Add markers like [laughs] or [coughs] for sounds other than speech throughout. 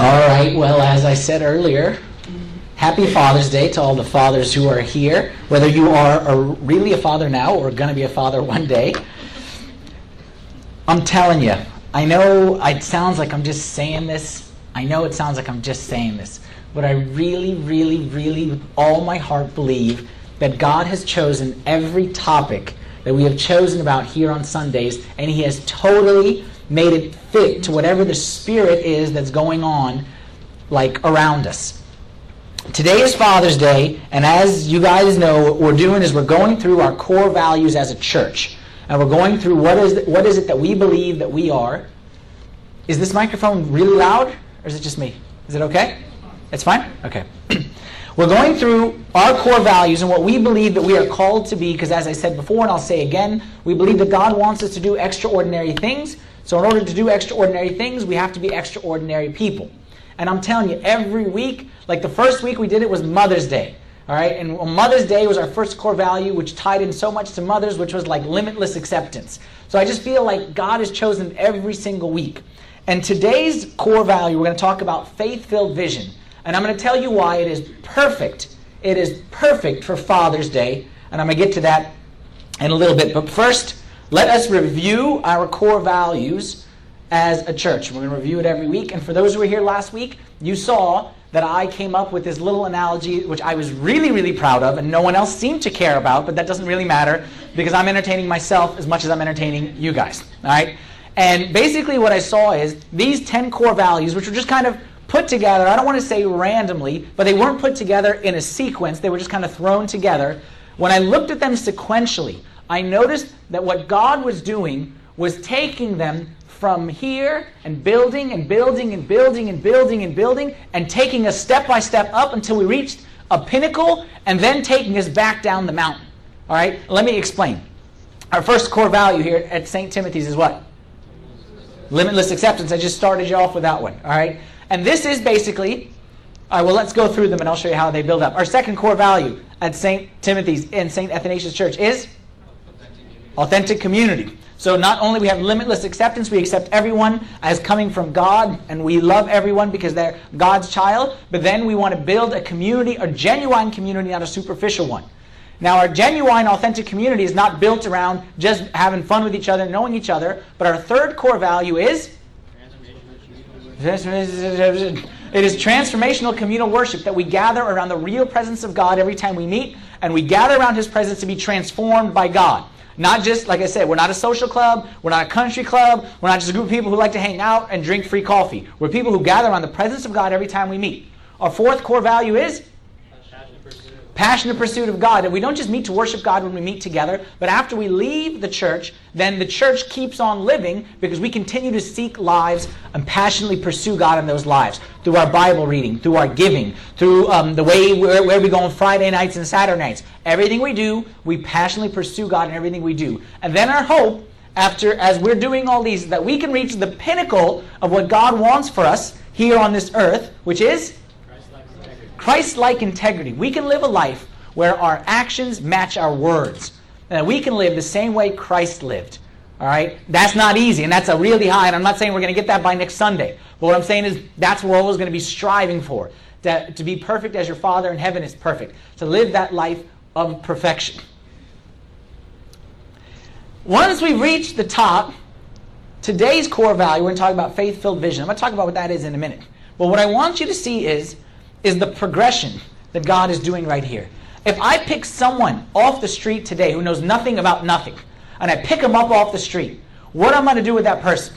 All right, well, as I said earlier, happy Father's Day to all the fathers who are here, whether you are a, really a father now or going to be a father one day. I'm telling you, I know it sounds like I'm just saying this. I know it sounds like I'm just saying this. But I really, really, really, with all my heart believe that God has chosen every topic that we have chosen about here on Sundays, and He has totally made it fit to whatever the spirit is that's going on, like around us. Today is Father's Day, and as you guys know, what we're doing is we're going through our core values as a church. And we're going through what is, what is it that we believe that we are. Is this microphone really loud, or is it just me? Is it okay? It's fine? Okay. [clears throat] We're going through our core values and what we believe that we are called to be, because as I said before, and I'll say again, we believe that God wants us to do extraordinary things. So, in order to do extraordinary things, we have to be extraordinary people. And I'm telling you, every week, like the first week we did it was Mother's Day. All right, and Mother's Day was our first core value, which tied in so much to mothers, which was like limitless acceptance. So I just feel like God has chosen every single week. And today's core value, we're going to talk about faith filled vision. And I'm going to tell you why it is perfect. It is perfect for Father's Day. And I'm going to get to that in a little bit. But first, let us review our core values as a church. We're going to review it every week. And for those who were here last week, you saw that I came up with this little analogy, which I was really, really proud of, and no one else seemed to care about, but that doesn't really matter because I'm entertaining myself as much as I'm entertaining you guys. All right? And basically, what I saw is these 10 core values, which were just kind of put together, I don't want to say randomly, but they weren't put together in a sequence, they were just kind of thrown together. When I looked at them sequentially, I noticed that what God was doing was taking them from here and building and building and building and building and building and taking us step by step up until we reached a pinnacle and then taking us back down the mountain. All right, let me explain. Our first core value here at St. Timothy's is what? Limitless acceptance. I just started you off with that one. All right, and this is basically. All right, well, let's go through them and I'll show you how they build up. Our second core value at St. Timothy's in St. Athanasius Church is authentic community. So not only we have limitless acceptance, we accept everyone as coming from God, and we love everyone because they're God's child, but then we want to build a community, a genuine community, not a superficial one. Now, our genuine, authentic community is not built around just having fun with each other, knowing each other, but our third core value is it is transformational communal worship that we gather around the real presence of God every time we meet, and we gather around His presence to be transformed by God. Not just, like I said, we're not a social club, we're not a country club, we're not just a group of people who like to hang out and drink free coffee. We're people who gather around the presence of God every time we meet. Our fourth core value is passionate pursuit of God. That we don't just meet to worship God when we meet together, but after we leave the church, then the church keeps on living because we continue to seek lives and passionately pursue God in those lives through our Bible reading, through our giving, through um, the way where, where we go on Friday nights and Saturday nights. Everything we do, we passionately pursue God in everything we do. And then our hope, after as we're doing all these, that we can reach the pinnacle of what God wants for us here on this earth, which is Christ like integrity. We can live a life where our actions match our words. And we can live the same way Christ lived. All right? That's not easy, and that's a really high, and I'm not saying we're going to get that by next Sunday. But what I'm saying is that's what we're always going to be striving for. To, to be perfect as your Father in heaven is perfect. To live that life of perfection. Once we reach the top, today's core value, we're going to talk about faith filled vision. I'm going to talk about what that is in a minute. But what I want you to see is is the progression that God is doing right here. If I pick someone off the street today who knows nothing about nothing, and I pick them up off the street, what am I going to do with that person?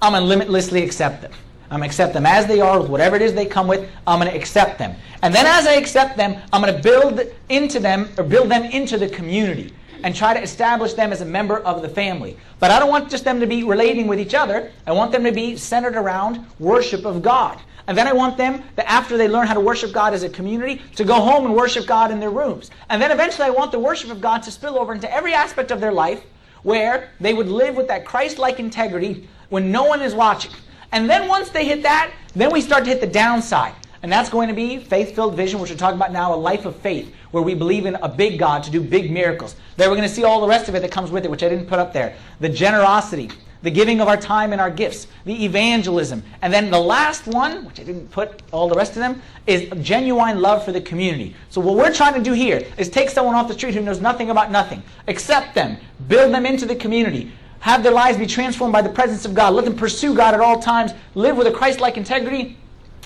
I'm going to limitlessly accept them. I'm going to accept them as they are with whatever it is they come with. I'm going to accept them. And then as I accept them, I'm going to build into them or build them into the community and try to establish them as a member of the family. But I don't want just them to be relating with each other. I want them to be centered around worship of God. And then I want them that after they learn how to worship God as a community, to go home and worship God in their rooms. And then eventually I want the worship of God to spill over into every aspect of their life where they would live with that Christ like integrity when no one is watching. And then once they hit that, then we start to hit the downside. And that's going to be faith filled vision, which we're talking about now, a life of faith, where we believe in a big God to do big miracles. Then we're going to see all the rest of it that comes with it, which I didn't put up there. The generosity, the giving of our time and our gifts, the evangelism. And then the last one, which I didn't put all the rest of them, is genuine love for the community. So what we're trying to do here is take someone off the street who knows nothing about nothing, accept them, build them into the community, have their lives be transformed by the presence of God, let them pursue God at all times, live with a Christ-like integrity,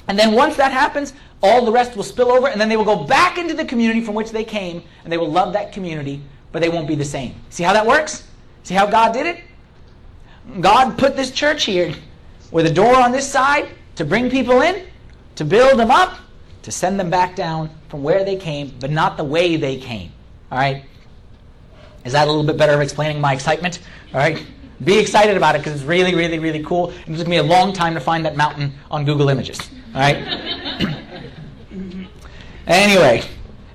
and then once that happens, all the rest will spill over, and then they will go back into the community from which they came, and they will love that community, but they won't be the same. See how that works? See how God did it? God put this church here with a door on this side to bring people in, to build them up, to send them back down from where they came, but not the way they came. All right? Is that a little bit better of explaining my excitement? All right? Be excited about it because it's really, really, really cool. It took me a long time to find that mountain on Google Images. All right? [coughs] anyway,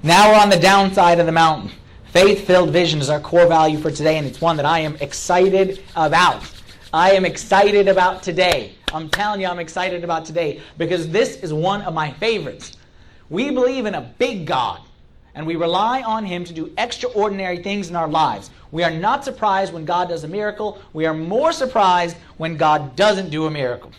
now we're on the downside of the mountain. Faith filled vision is our core value for today, and it's one that I am excited about. I am excited about today. I'm telling you, I'm excited about today because this is one of my favorites. We believe in a big God, and we rely on Him to do extraordinary things in our lives. We are not surprised when God does a miracle. We are more surprised when God doesn't do a miracle.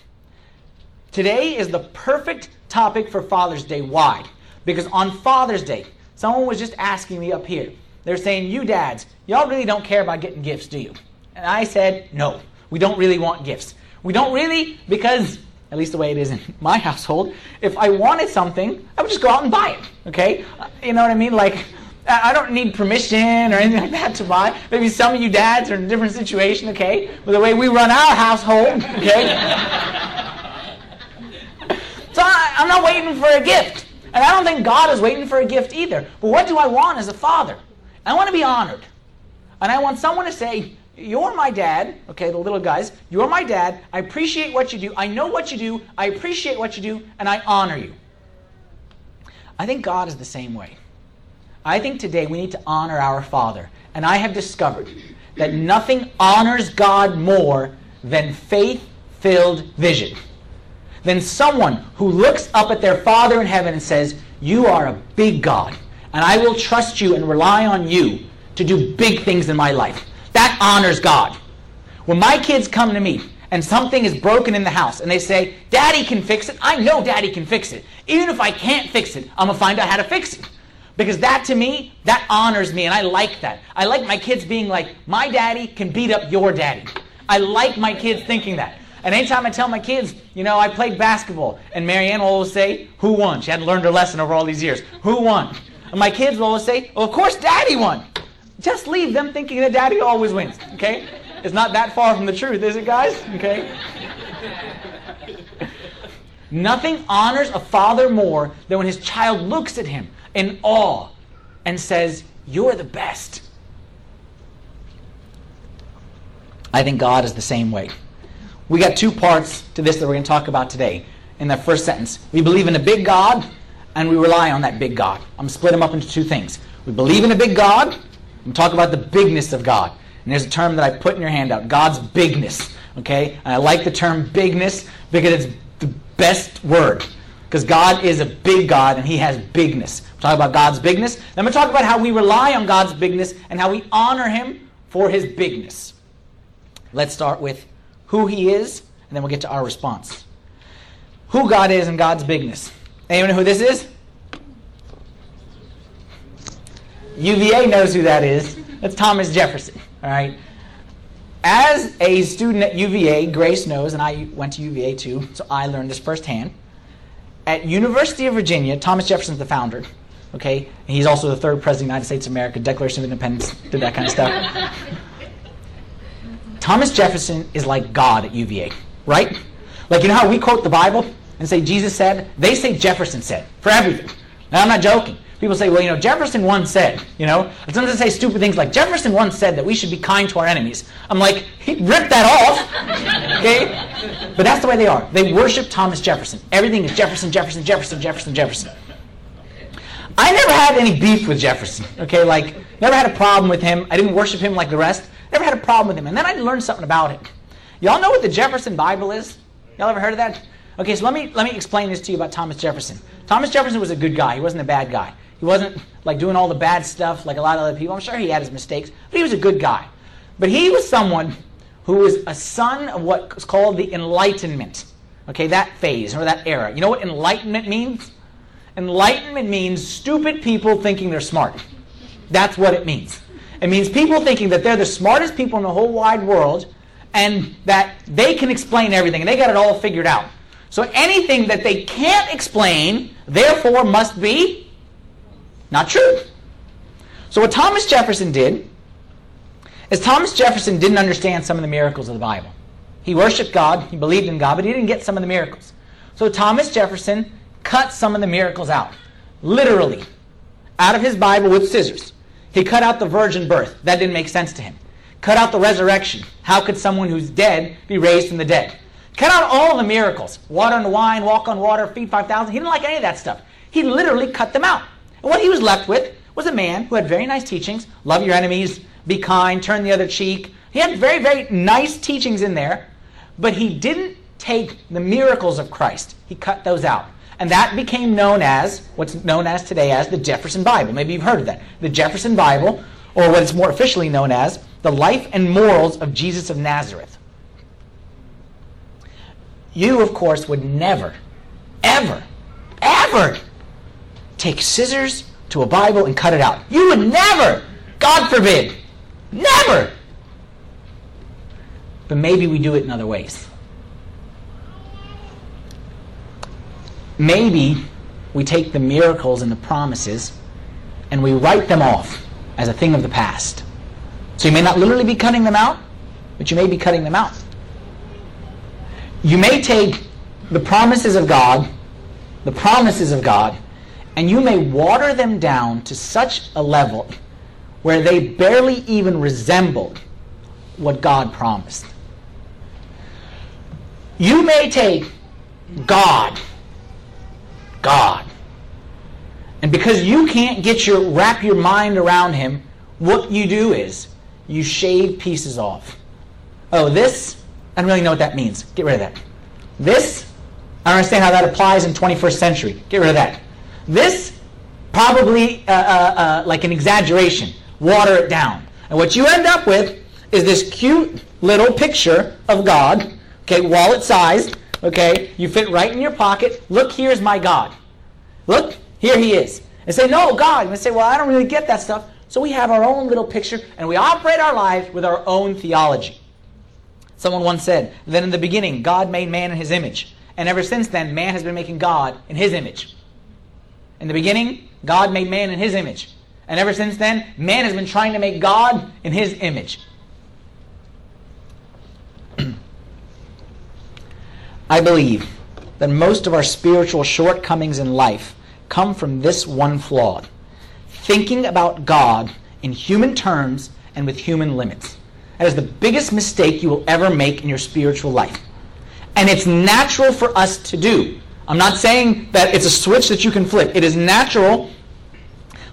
Today is the perfect topic for Father's Day. Why? Because on Father's Day, someone was just asking me up here. They're saying, You dads, y'all really don't care about getting gifts, do you? And I said, No, we don't really want gifts. We don't really, because, at least the way it is in [laughs] my household, if I wanted something, I would just go out and buy it, okay? Uh, you know what I mean? Like, I don't need permission or anything [laughs] like that to buy. Maybe some of you dads are in a different situation, okay? But the way we run our household, [laughs] okay? so I, I'm not waiting for a gift. And I don't think God is waiting for a gift either. But what do I want as a father? I want to be honored. And I want someone to say, You're my dad, okay, the little guys, you're my dad. I appreciate what you do. I know what you do. I appreciate what you do. And I honor you. I think God is the same way. I think today we need to honor our Father. And I have discovered that nothing honors God more than faith filled vision. Than someone who looks up at their Father in heaven and says, You are a big God and I will trust you and rely on you to do big things in my life. That honors God. When my kids come to me and something is broken in the house and they say, Daddy can fix it, I know Daddy can fix it. Even if I can't fix it, I'm going to find out how to fix it. Because that to me, that honors me and I like that. I like my kids being like, my daddy can beat up your daddy. I like my kids thinking that. And anytime I tell my kids, you know, I played basketball, and Marianne will always say, who won? She hadn't learned her lesson over all these years. Who won? And my kids will always say, well, of course daddy won. Just leave them thinking that daddy always wins, okay? It's not that far from the truth, is it, guys? Okay? Nothing honors a father more than when his child looks at him in awe and says, You're the best. I think God is the same way. We got two parts to this that we're going to talk about today. In that first sentence, we believe in a big God and we rely on that big God. I'm going to split them up into two things. We believe in a big God, and talk about the bigness of God. And there's a term that I put in your handout God's bigness. Okay? And I like the term bigness because it's the best word. Because God is a big God and He has bigness. We'll talk about God's bigness. Then I'm going to talk about how we rely on God's bigness and how we honor Him for His bigness. Let's start with who He is, and then we'll get to our response. Who God is and God's bigness. Anyone know who this is? UVA knows who that is. That's Thomas Jefferson. All right. As a student at UVA, Grace knows, and I went to UVA too, so I learned this firsthand. At University of Virginia, Thomas Jefferson's the founder. Okay, and he's also the third president of the United States of America. Declaration of Independence, did that kind of stuff. [laughs] Thomas Jefferson is like God at UVA, right? Like you know how we quote the Bible? and say Jesus said, they say Jefferson said for everything. Now, I'm not joking. People say, well, you know, Jefferson once said, you know, sometimes they say stupid things like, Jefferson once said that we should be kind to our enemies. I'm like, he ripped that off. okay? But that's the way they are. They worship Thomas Jefferson. Everything is Jefferson, Jefferson, Jefferson, Jefferson, Jefferson. I never had any beef with Jefferson. Okay? Like, never had a problem with him. I didn't worship him like the rest. Never had a problem with him. And then I learned something about him. Y'all know what the Jefferson Bible is? Y'all ever heard of that? Okay, so let me, let me explain this to you about Thomas Jefferson. Thomas Jefferson was a good guy. He wasn't a bad guy. He wasn't like doing all the bad stuff like a lot of other people. I'm sure he had his mistakes, but he was a good guy. But he was someone who was a son of what's called the Enlightenment. Okay, that phase or that era. You know what enlightenment means? Enlightenment means stupid people thinking they're smart. That's what it means. It means people thinking that they're the smartest people in the whole wide world and that they can explain everything and they got it all figured out. So anything that they can't explain, therefore, must be not true. So what Thomas Jefferson did is Thomas Jefferson didn't understand some of the miracles of the Bible. He worshiped God, he believed in God, but he didn't get some of the miracles. So Thomas Jefferson cut some of the miracles out. Literally. Out of his Bible with scissors. He cut out the virgin birth. That didn't make sense to him. Cut out the resurrection. How could someone who's dead be raised from the dead? Cut out all the miracles. Water and wine, walk on water, feed 5,000. He didn't like any of that stuff. He literally cut them out. And what he was left with was a man who had very nice teachings. Love your enemies, be kind, turn the other cheek. He had very, very nice teachings in there. But he didn't take the miracles of Christ. He cut those out. And that became known as, what's known as today as the Jefferson Bible. Maybe you've heard of that. The Jefferson Bible, or what is more officially known as the Life and Morals of Jesus of Nazareth. You, of course, would never, ever, ever take scissors to a Bible and cut it out. You would never, God forbid, never but maybe we do it in other ways. Maybe we take the miracles and the promises and we write them off as a thing of the past. So you may not literally be cutting them out, but you may be cutting them out. You may take the promises of God, the promises of God, and you may water them down to such a level where they barely even resemble what God promised. You may take God, God, and because you can't get your wrap your mind around him, what you do is you shave pieces off. Oh, this, I don't really know what that means. Get rid of that. This, I don't understand how that applies in 21st century. Get rid of that. This, probably uh, uh, uh, like an exaggeration. Water it down. And what you end up with is this cute little picture of God Okay, wallet sized. Okay, you fit right in your pocket. Look, here's my God. Look, here he is. And say, no, God. And say, well, I don't really get that stuff. So we have our own little picture and we operate our lives with our own theology. Someone once said that in the beginning, God made man in his image. And ever since then, man has been making God in his image. In the beginning, God made man in his image. And ever since then, man has been trying to make God in his image. [clears throat] I believe that most of our spiritual shortcomings in life come from this one flaw thinking about God in human terms and with human limits. That is the biggest mistake you will ever make in your spiritual life. And it's natural for us to do. I'm not saying that it's a switch that you can flip. It is natural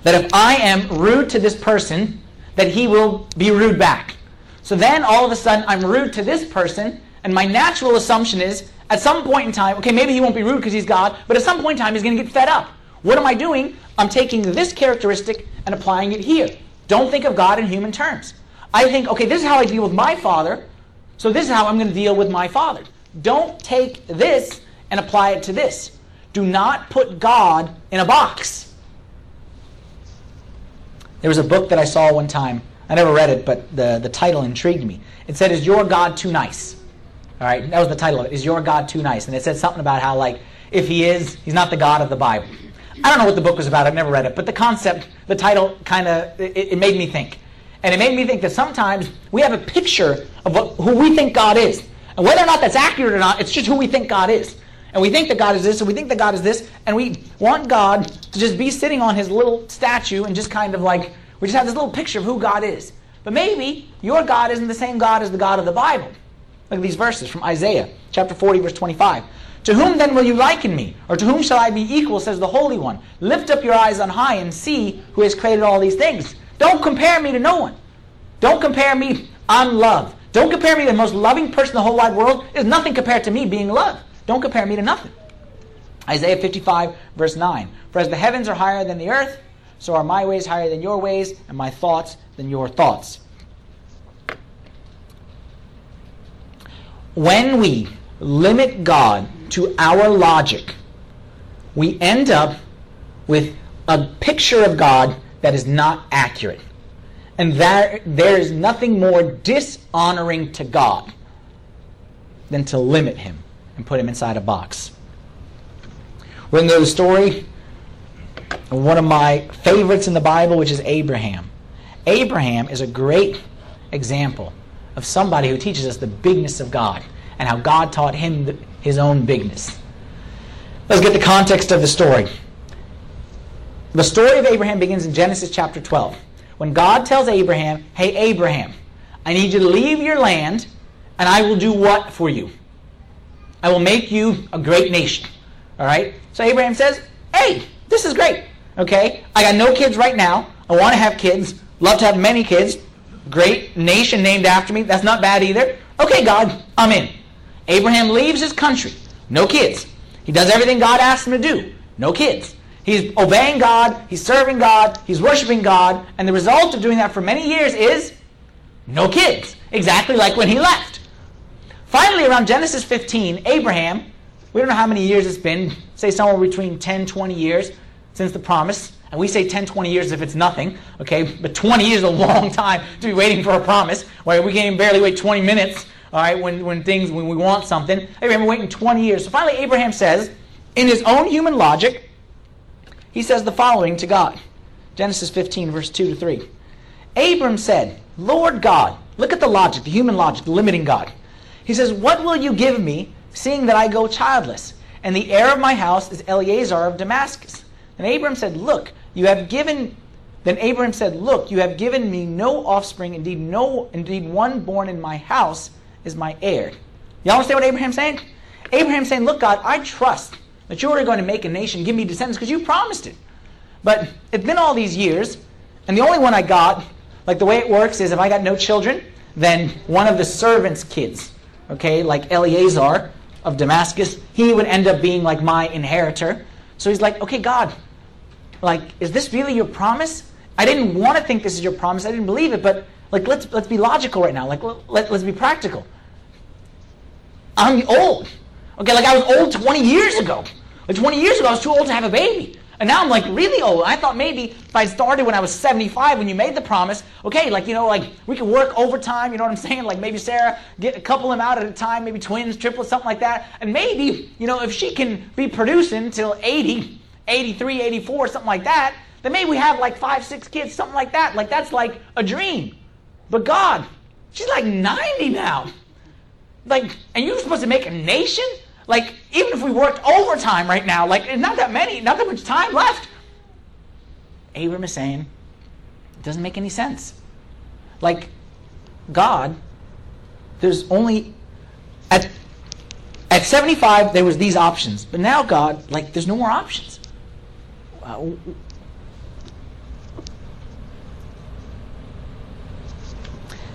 that if I am rude to this person, that he will be rude back. So then all of a sudden I'm rude to this person, and my natural assumption is at some point in time, okay, maybe he won't be rude because he's God, but at some point in time, he's going to get fed up. What am I doing? I'm taking this characteristic and applying it here. Don't think of God in human terms. I think, okay, this is how I deal with my father, so this is how I'm going to deal with my father. Don't take this and apply it to this. Do not put God in a box. There was a book that I saw one time. I never read it, but the, the title intrigued me. It said, Is your God too nice? All right, that was the title of it. Is your God too nice? And it said something about how, like, if he is, he's not the God of the Bible. I don't know what the book was about. I've never read it, but the concept, the title, kind of it, it, made me think, and it made me think that sometimes we have a picture of what, who we think God is, and whether or not that's accurate or not, it's just who we think God is. And we think that God is this, and we think that God is this, and we want God to just be sitting on his little statue and just kind of like we just have this little picture of who God is. But maybe your God isn't the same God as the God of the Bible. Look at these verses from Isaiah chapter 40, verse 25. To whom then will you liken me? Or to whom shall I be equal, says the Holy One? Lift up your eyes on high and see who has created all these things. Don't compare me to no one. Don't compare me, I'm love. Don't compare me to the most loving person in the whole wide world. There's nothing compared to me being love. Don't compare me to nothing. Isaiah 55, verse 9. For as the heavens are higher than the earth, so are my ways higher than your ways, and my thoughts than your thoughts. when we limit God to our logic, we end up with a picture of God that is not accurate. And that, there is nothing more dishonoring to God than to limit him and put him inside a box. We're going to go to the story of one of my favorites in the Bible, which is Abraham. Abraham is a great example of somebody who teaches us the bigness of God and how God taught him the, his own bigness. Let's get the context of the story. The story of Abraham begins in Genesis chapter 12. When God tells Abraham, Hey, Abraham, I need you to leave your land, and I will do what for you? I will make you a great nation. All right? So Abraham says, Hey, this is great. Okay? I got no kids right now. I want to have kids. Love to have many kids. Great nation named after me. That's not bad either. Okay, God, I'm in. Abraham leaves his country. No kids. He does everything God asked him to do. No kids. He's obeying God, he's serving God, he's worshiping God, and the result of doing that for many years is no kids. Exactly like when he left. Finally, around Genesis 15, Abraham, we don't know how many years it's been, say somewhere between 10, 20 years since the promise. And we say 10, 20 years if it's nothing, okay? But 20 years is a long time to be waiting for a promise, where we can barely wait 20 minutes, all right, when, when things, when we want something. Abraham waiting 20 years. So finally, Abraham says, in his own human logic, he says the following to God Genesis 15, verse 2 to 3. Abram said, Lord God, look at the logic, the human logic, the limiting God. He says, What will you give me, seeing that I go childless? And the heir of my house is Eliezer of Damascus. And Abram said, Look, you have given. Then Abram said, Look, you have given me no offspring. Indeed, no, indeed, one born in my house is my heir. Y'all understand what Abraham's saying? Abraham's saying, Look, God, I trust that you are going to make a nation, give me descendants, because you promised it. But it's been all these years, and the only one I got, like the way it works is if I got no children, then one of the servants' kids, okay, like Eliezer of Damascus, he would end up being like my inheritor. So he's like, okay, God, like, is this really your promise? I didn't want to think this is your promise. I didn't believe it, but like, let's let's be logical right now. Like, let, let's be practical. I'm old. Okay, like I was old 20 years ago. Like 20 years ago, I was too old to have a baby. And now I'm like really old. I thought maybe if I started when I was 75, when you made the promise, okay, like, you know, like we could work overtime, you know what I'm [laughs] saying? Like maybe Sarah, get a couple of them out at a time, maybe twins, triplets, something like that. And maybe, you know, if she can be producing till 80, 83, 84, something like that, then maybe we have like five, six kids, something like that. Like that's like a dream. But God, she's like 90 now. Like, and you're supposed to make a nation? Like, even if we worked overtime right now, like, not that many, not that much time left. Abram is saying, it doesn't make any sense. Like, God, there's only, at, at 75, there was these options. But now, God, like, there's no more options. Uh,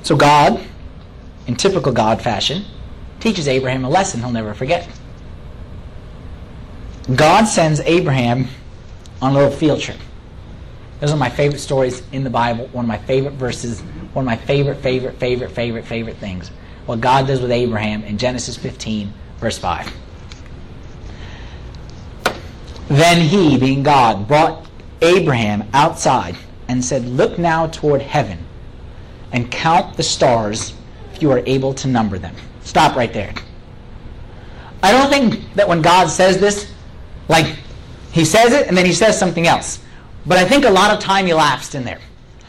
so God, in typical God fashion, teaches Abraham a lesson he'll never forget. God sends Abraham on a little field trip. Those are my favorite stories in the Bible, one of my favorite verses, one of my favorite, favorite, favorite, favorite, favorite things. What God does with Abraham in Genesis 15, verse 5. Then he, being God, brought Abraham outside and said, Look now toward heaven and count the stars if you are able to number them. Stop right there. I don't think that when God says this, like he says it and then he says something else. But I think a lot of time elapsed in there.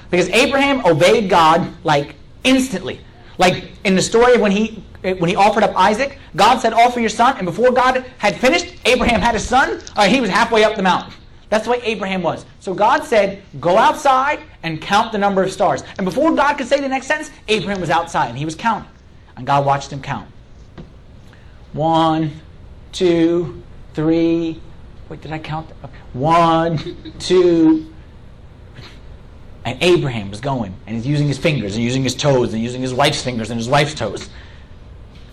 Because Abraham obeyed God like instantly. Like in the story when he when he offered up Isaac, God said, Offer your son, and before God had finished, Abraham had his son, uh, he was halfway up the mountain. That's the way Abraham was. So God said, Go outside and count the number of stars. And before God could say the next sentence, Abraham was outside and he was counting. And God watched him count. One, two, three. Wait, did I count? One, two. And Abraham was going, and he's using his fingers, and using his toes, and using his wife's fingers, and his wife's toes.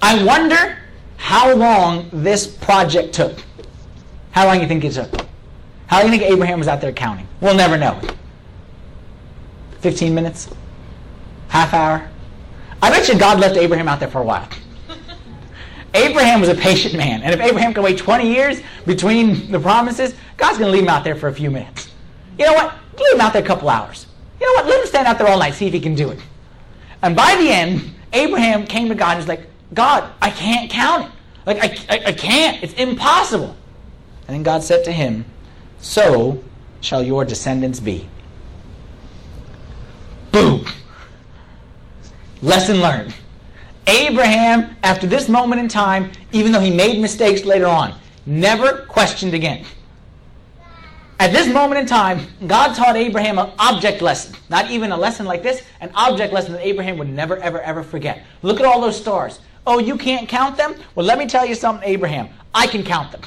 I wonder how long this project took. How long you think it took? How do you think Abraham was out there counting? We'll never know. 15 minutes? Half hour? I bet you God left Abraham out there for a while. Abraham was a patient man. And if Abraham can wait 20 years between the promises, God's going to leave him out there for a few minutes. You know what? Leave him out there a couple hours. You know what? Let him stand out there all night, see if he can do it. And by the end, Abraham came to God and was like, God, I can't count it. Like, I, I, I can't. It's impossible. And then God said to him, So shall your descendants be. Boom. Lesson learned. Abraham, after this moment in time, even though he made mistakes later on, never questioned again. At this moment in time, God taught Abraham an object lesson. Not even a lesson like this, an object lesson that Abraham would never, ever, ever forget. Look at all those stars. Oh, you can't count them? Well, let me tell you something, Abraham. I can count them.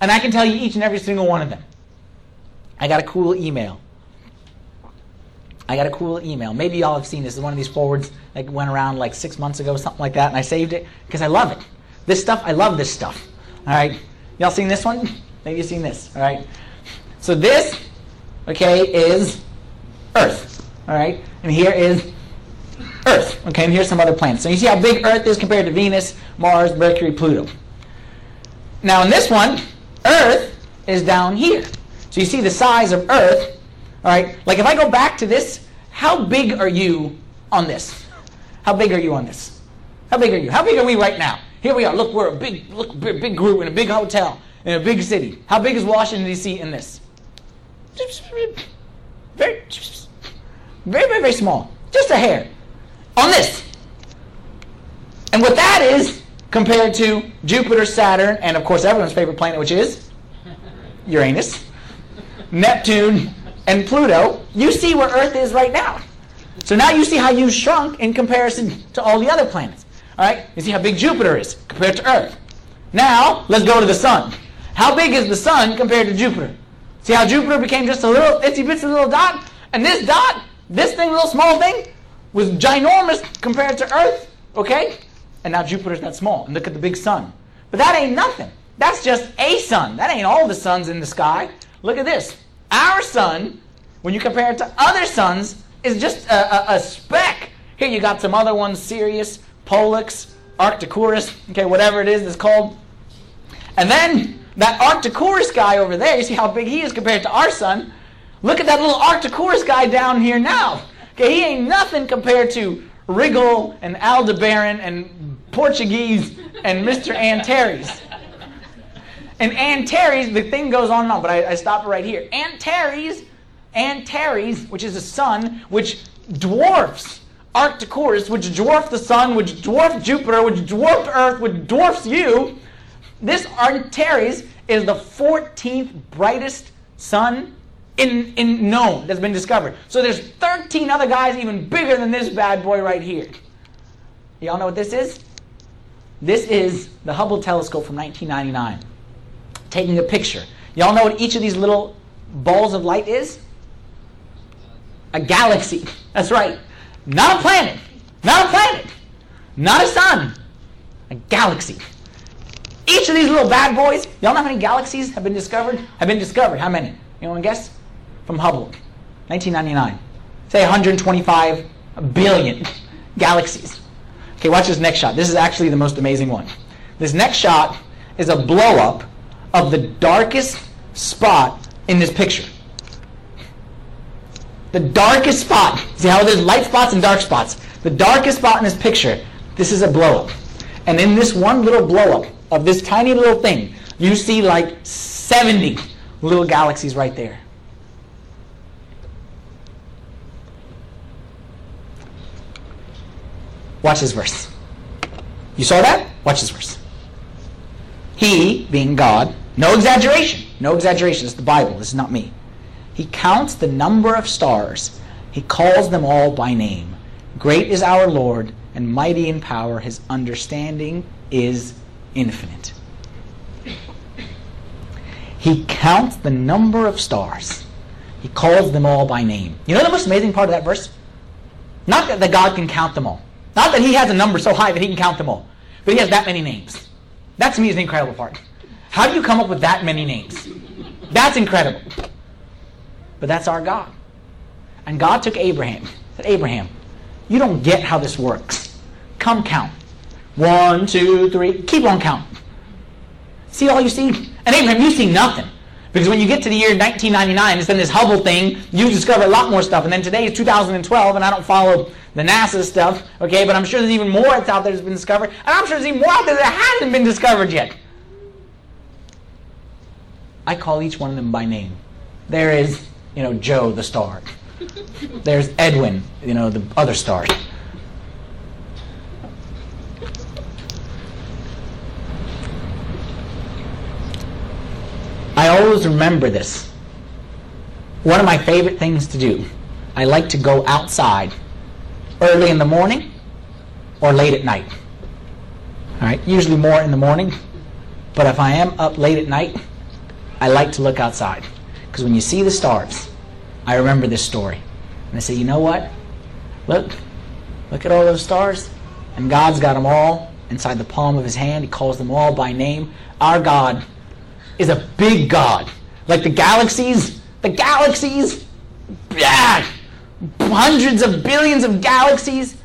And I can tell you each and every single one of them. I got a cool email. I got a cool email. Maybe y'all have seen this. Is one of these forwards that went around like six months ago, something like that, and I saved it because I love it. This stuff, I love this stuff. All right. Y'all seen this one? Maybe you've seen this. All right. So this, okay, is Earth. All right, and here is Earth. Okay, and here's some other planets. So you see how big Earth is compared to Venus, Mars, Mercury, Pluto. Now in this one, Earth is down here. So you see the size of Earth. All right, like if I go back to this, how big are you on this? How big are you on this? How big are you? How big are we right now? Here we are. Look, we're a big, look, big group in a big hotel in a big city. How big is Washington D.C. in this? Very, very, very, very small. Just a hair. On this. And what that is compared to Jupiter, Saturn, and of course everyone's favorite planet, which is Uranus, Neptune, and Pluto, you see where Earth is right now. So now you see how you shrunk in comparison to all the other planets. All right? You see how big Jupiter is compared to Earth. Now, let's go to the sun. How big is the sun compared to Jupiter? See how Jupiter became just a little itsy bitsy little dot? And this dot, this thing, little small thing, was ginormous compared to Earth, okay? And now Jupiter's that small. And look at the big sun. But that ain't nothing. That's just a sun. That ain't all the suns in the sky. Look at this. Our sun, when you compare it to other suns, is just a, a, a speck. Here you got some other ones, Sirius, Pollux, Arcturus, okay, whatever it is it's called. And then that Arcturus guy over there, you see how big he is compared to our sun? Look at that little Arcturus guy down here now. Okay, he ain't nothing compared to Rigel and Aldebaran and Betelgeuse and Mr. Antares. And Antares, the thing goes on and on, but I, I stop it right here. Antares, Antares, which is a sun, which dwarfs Arcturus, which dwarfs the sun, which dwarfs Jupiter, which dwarfs Earth, which dwarfs you. This Antares is the 14th brightest sun in, in known that's been discovered. So there's 13 other guys even bigger than this bad boy right here. Y'all know what this is? This is the Hubble telescope from 1999. Taking a picture. Y'all know what each of these little balls of light is? A galaxy. [laughs] That's right. Not a planet. Not a planet. Not a sun. A galaxy. Each of these little bad boys, y'all know how many galaxies have been discovered? Have been discovered. How many? You guess? From Hubble. 1999. Say 125 billion [laughs] galaxies. Okay, watch this next shot. This is actually the most amazing one. This next shot is a blow up of the darkest spot in this picture. The darkest spot. See how there's light spots and dark spots? The darkest spot in this picture, this is a blow up. And in this one little blow up of this tiny little thing, you see like 70 little galaxies right there. Watch this verse. You saw that? Watch this verse. He, being God, no exaggeration, no exaggeration, it's the Bible, this is not me. He counts the number of stars, he calls them all by name. Great is our Lord, and mighty in power, his understanding is infinite. He counts the number of stars. He calls them all by name. You know the most amazing part of that verse? Not that God can count them all. Not that he has a number so high that he can count them all. But he has that many names. That to me is the incredible part. How do you come up with that many names? That's incredible. But that's our God. And God took Abraham. Said, Abraham, you don't get how this works. Come count. One, two, three. Keep on counting. See all you see? And Abraham, you see nothing. Because when you get to the year 1999, it's then this Hubble thing, you discover a lot more stuff. And then today is 2012, and I don't follow the NASA stuff, okay? But I'm sure there's even more that's out there that's been discovered. And I'm sure there's even more out there that hasn't been discovered yet. I call each one of them by name. There is, you know, Joe the star. There's Edwin, you know, the other star. I always remember this. One of my favorite things to do, I like to go outside early in the morning or late at night. All right, usually more in the morning, but if I am up late at night, I like to look outside. Because when you see the stars, I remember this story. And I say, you know what? Look, look at all those stars. And God's got them all inside the palm of his hand. He calls them all by name. Our God is a big God. Like the galaxies, the galaxies, yeah, hundreds of billions of galaxies.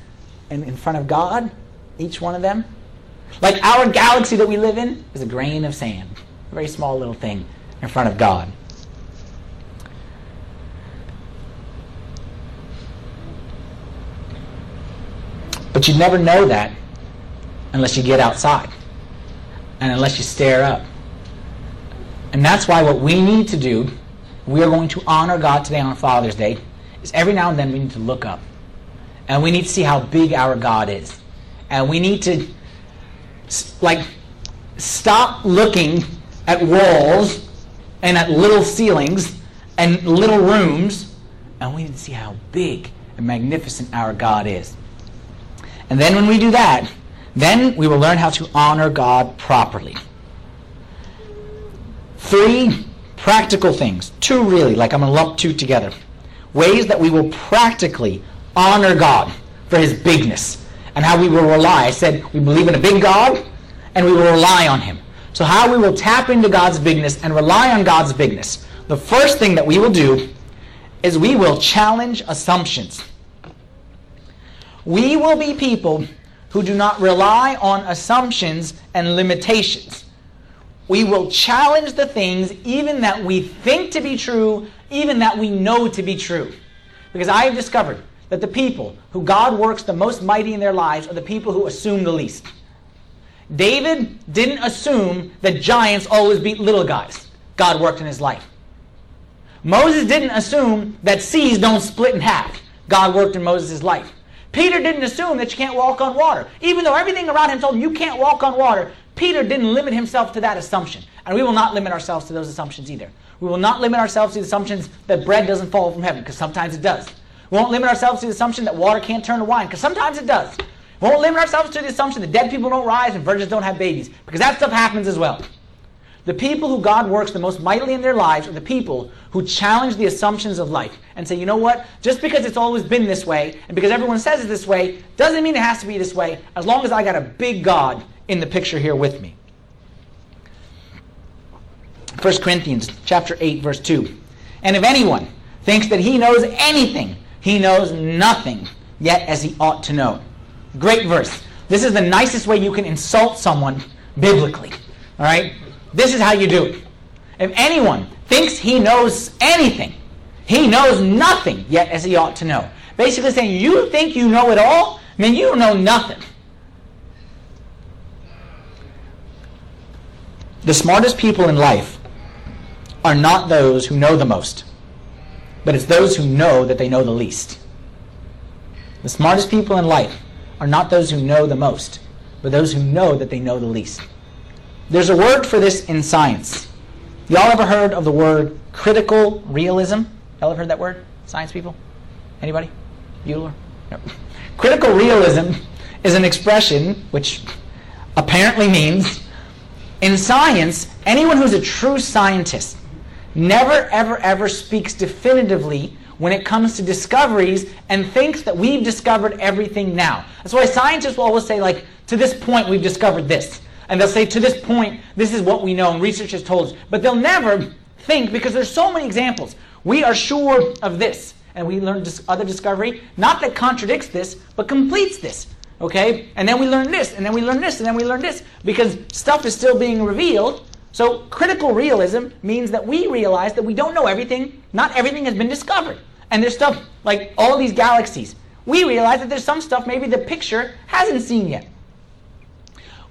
And in front of God, each one of them, like our galaxy that we live in, is a grain of sand. A very small little thing in front of God. But you never know that unless you get outside and unless you stare up. And that's why what we need to do, we are going to honor God today on Father's Day, is every now and then we need to look up. And we need to see how big our God is. And we need to, like, stop looking at walls and at little ceilings and little rooms, and we to see how big and magnificent our God is. And then when we do that, then we will learn how to honor God properly. Three practical things. Two really, like I'm going to lump two together. Ways that we will practically honor God for his bigness and how we will rely. I said we believe in a big God and we will rely on him. So how we will tap into God's bigness and rely on God's bigness. The first thing that we will do is we will challenge assumptions. We will be people who do not rely on assumptions and limitations we will challenge the things even that we think to be true, even that we know to be true. Because I have discovered that the people who God works the most mighty in their lives are the people who assume the least. David didn't assume that giants always beat little guys. God worked in his life. Moses didn't assume that seas don't split in half. God worked in Moses' life. Peter didn't assume that you can't walk on water. Even though everything around him told him you can't walk on water, Peter didn't limit himself to that assumption. And we will not limit ourselves to those assumptions either. We will not limit ourselves to the assumptions that bread doesn't fall from heaven, because sometimes it does. We won't limit ourselves to the assumption that water can't turn to wine, because sometimes it does. Won't limit ourselves to the assumption that dead people don't rise and virgins don't have babies, because that stuff happens as well. The people who God works the most mightily in their lives are the people who challenge the assumptions of life and say, you know what? Just because it's always been this way and because everyone says it's this way doesn't mean it has to be this way as long as I got a big God in the picture here with me. 1 Corinthians chapter 8 verse 2. And if anyone thinks that he knows anything, he knows nothing yet as he ought to know. Great verse. This is the nicest way you can insult someone biblically. All right? This is how you do it. If anyone thinks he knows anything, he knows nothing yet as he ought to know. Basically saying, you think you know it all? Mean, you know nothing. The smartest people in life are not those who know the most, but it's those who know that they know the least. The smartest people in life are not those who know the most, but those who know that they know the least. There's a word for this in science. Y'all ever heard of the word critical realism? Y'all ever heard that word? Science people? Anybody? Bueller? No. [laughs] Critical realism is an expression which apparently means in science, anyone who's a true scientist never, ever, ever speaks definitively when it comes to discoveries and thinks that we've discovered everything now. That's why scientists will always say, like, to this point, we've discovered this. And they'll say, to this point, this is what we know, and research has told us. But they'll never think, because there's so many examples. We are sure of this. And we learn other discovery, not that contradicts this, but completes this. Okay? And then we learn this, and then we learn this, and then we learn this. Because stuff is still being revealed. So critical realism means that we realize that we don't know everything. Not everything has been discovered. And there's stuff like all these galaxies. We realize that there's some stuff maybe the picture hasn't seen yet.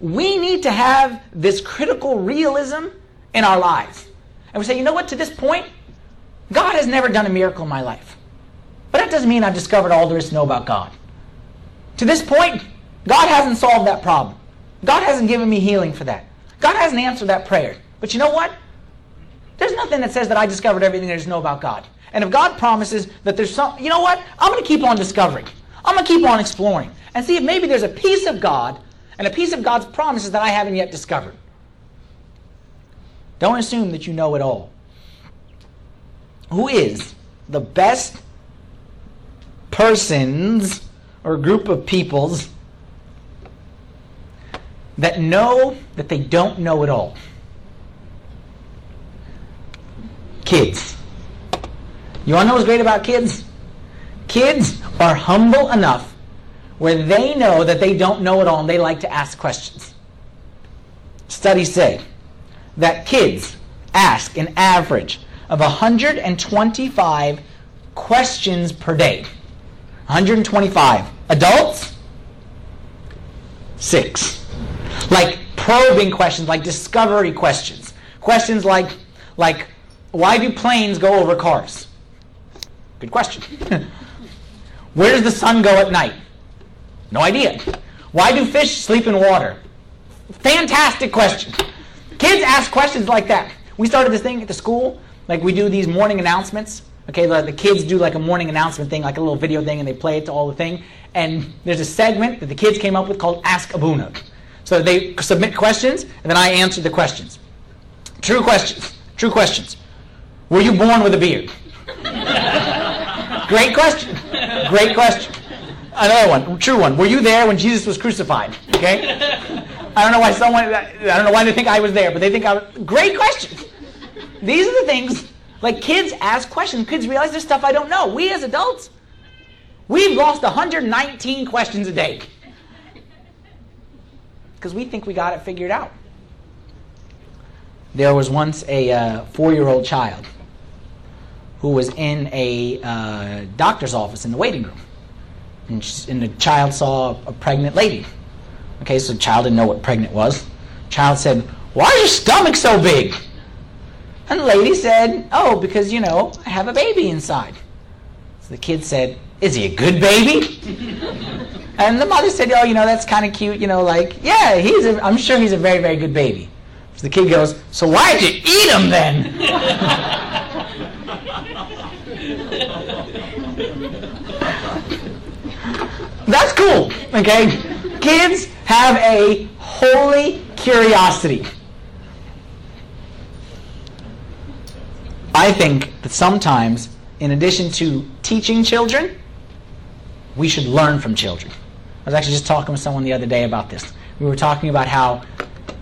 We need to have this critical realism in our lives. And we say, you know what, to this point, God has never done a miracle in my life. But that doesn't mean I've discovered all there is to know about God. To this point, God hasn't solved that problem. God hasn't given me healing for that. God hasn't answered that prayer. But you know what? There's nothing that says that I discovered everything there is to know about God. And if God promises that there's some, you know what? I'm going to keep on discovering. I'm going to keep on exploring and see if maybe there's a piece of God and a piece of God's promises that I haven't yet discovered. Don't assume that you know it all. Who is the best persons or group of peoples that know that they don't know it all? Kids. You want to know what's great about kids? Kids are humble enough where they know that they don't know it all and they like to ask questions. Studies say that kids ask an average of 125 questions per day. 125. Adults? Six. Like probing questions, like discovery questions. Questions like, like why do planes go over cars? Good question. [laughs] Where does the sun go at night? No idea. Why do fish sleep in water? Fantastic question. Kids ask questions like that. We started this thing at the school, like we do these morning announcements. Okay, the, the kids do like a morning announcement thing, like a little video thing, and they play it to all the thing. And there's a segment that the kids came up with called Ask Abuna. So they submit questions, and then I answer the questions. True questions. True questions. Were you born with a beard? Great question. Great question. Another one, true one. Were you there when Jesus was crucified? Okay. I don't know why someone. I don't know why they think I was there, but they think I was. Great question. These are the things. Like kids ask questions. Kids realize there's stuff I don't know. We as adults, we've lost 119 questions a day because we think we got it figured out. There was once a uh, four-year-old child who was in a uh, doctor's office in the waiting room. And, she, and, the child saw a pregnant lady. Okay, so the child didn't know what pregnant was. Child said, Why is your stomach so big? And the lady said, Oh, because, you know, I have a baby inside. So the kid said, Is he a good baby? [laughs] and the mother said, Oh, you know, that's kind of cute, you know, like, yeah, he's a, I'm sure he's a very, very good baby. So the kid goes, So why'd you eat him then? [laughs] That's cool, okay? Kids have a holy curiosity. I think that sometimes, in addition to teaching children, we should learn from children. I was actually just talking with someone the other day about this. We were talking about how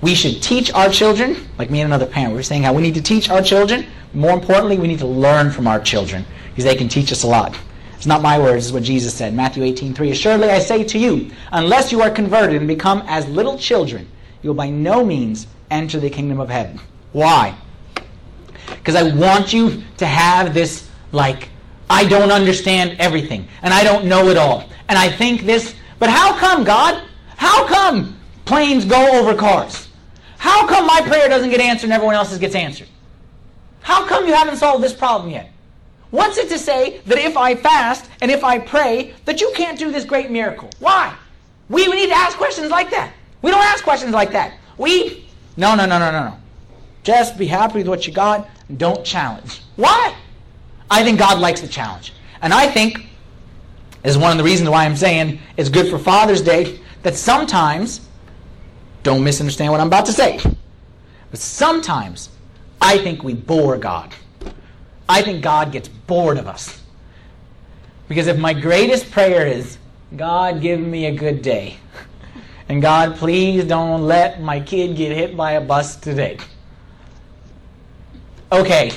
we should teach our children, like me and another parent, we were saying how we need to teach our children. More importantly, we need to learn from our children because they can teach us a lot. It's not my words, it's what Jesus said. Matthew 18, 3. Assuredly I say to you, unless you are converted and become as little children, you will by no means enter the kingdom of heaven. Why? Because I want you to have this, like, I don't understand everything, and I don't know it all. And I think this, but how come, God? How come planes go over cars? How come my prayer doesn't get answered and everyone else's gets answered? How come you haven't solved this problem yet? What's it to say that if I fast and if I pray, that you can't do this great miracle? Why? We, need to ask questions like that. We don't ask questions like that. We, no, no, no, no, no, no. Just be happy with what you got and don't challenge. Why? I think God likes the challenge. And I think, is one of the reasons why I'm saying it's good for Father's Day, that sometimes, don't misunderstand what I'm about to say, but sometimes I think we bore God. I think God gets bored of us. Because if my greatest prayer is, God, give me a good day, and God, please don't let my kid get hit by a bus today. Okay,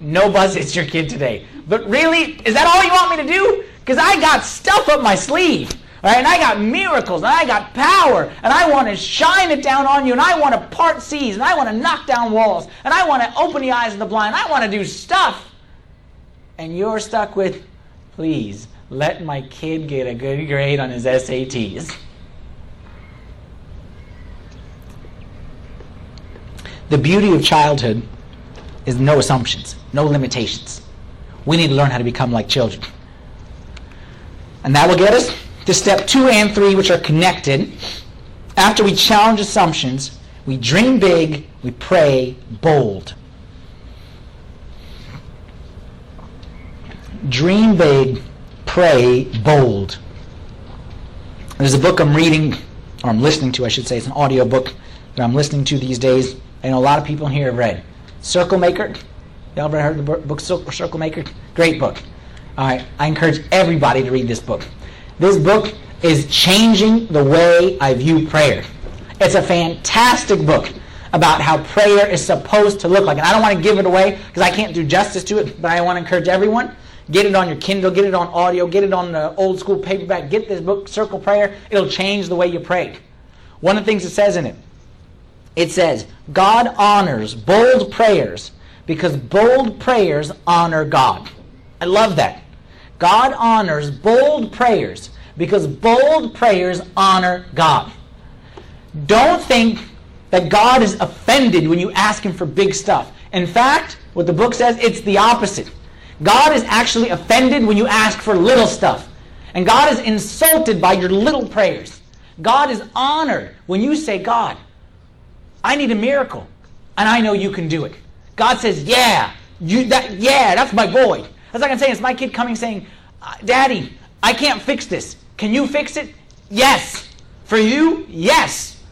no bus hits your kid today. But really, is that all you want me to do? Because I got stuff up my sleeve. Right, and I got miracles, and I got power, and I want to shine it down on you, and I want to part seas, and I want to knock down walls, and I want to open the eyes of the blind, I want to do stuff. And you're stuck with, please, let my kid get a good grade on his SATs. The beauty of childhood is no assumptions, no limitations. We need to learn how to become like children. And that will get us to step two and three, which are connected. After we challenge assumptions, we dream big, we pray bold. Dream big, pray bold. There's a book I'm reading, or I'm listening to, I should say. It's an audio book that I'm listening to these days. I know a lot of people in here have read. Circle Maker. Y'all ever heard the book Circle Maker? Great book. All right, I encourage everybody to read this book. This book is changing the way I view prayer. It's a fantastic book about how prayer is supposed to look like. And I don't want to give it away because I can't do justice to it, but I want to encourage everyone. Get it on your Kindle, get it on audio, get it on the old school paperback. Get this book, Circle Prayer. It'll change the way you pray. One of the things it says in it, it says, God honors bold prayers because bold prayers honor God. I love that. God honors bold prayers because bold prayers honor God. Don't think that God is offended when you ask Him for big stuff. In fact, what the book says, it's the opposite. God is actually offended when you ask for little stuff. And God is insulted by your little prayers. God is honored when you say, God, I need a miracle, and I know you can do it. God says, Yeah, you that yeah, that's my boy. That's like I'm saying, it's my kid coming saying, uh, Daddy, I can't fix this. Can you fix it? Yes. For you, yes.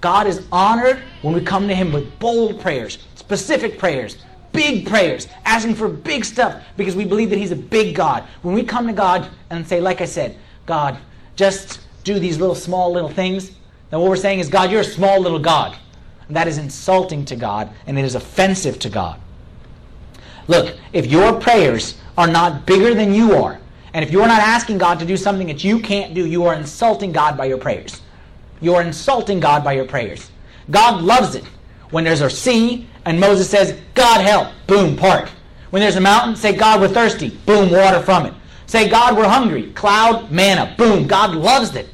God is honored when we come to Him with bold prayers, specific prayers, big prayers, asking for big stuff because we believe that He's a big God. When we come to God and say, like I said, God, just do these little small little things, then what we're saying is, God, you're a small little God. And that is insulting to God and it is offensive to God. Look, if your prayers are not bigger than you are, and if you're not asking God to do something that you can't do, you are insulting God by your prayers. You are insulting God by your prayers. God loves it when there's a sea and Moses says, God help, boom, part. When there's a mountain, say, God, we're thirsty, boom, water from it. Say, God, we're hungry, cloud, manna, boom. God loves it.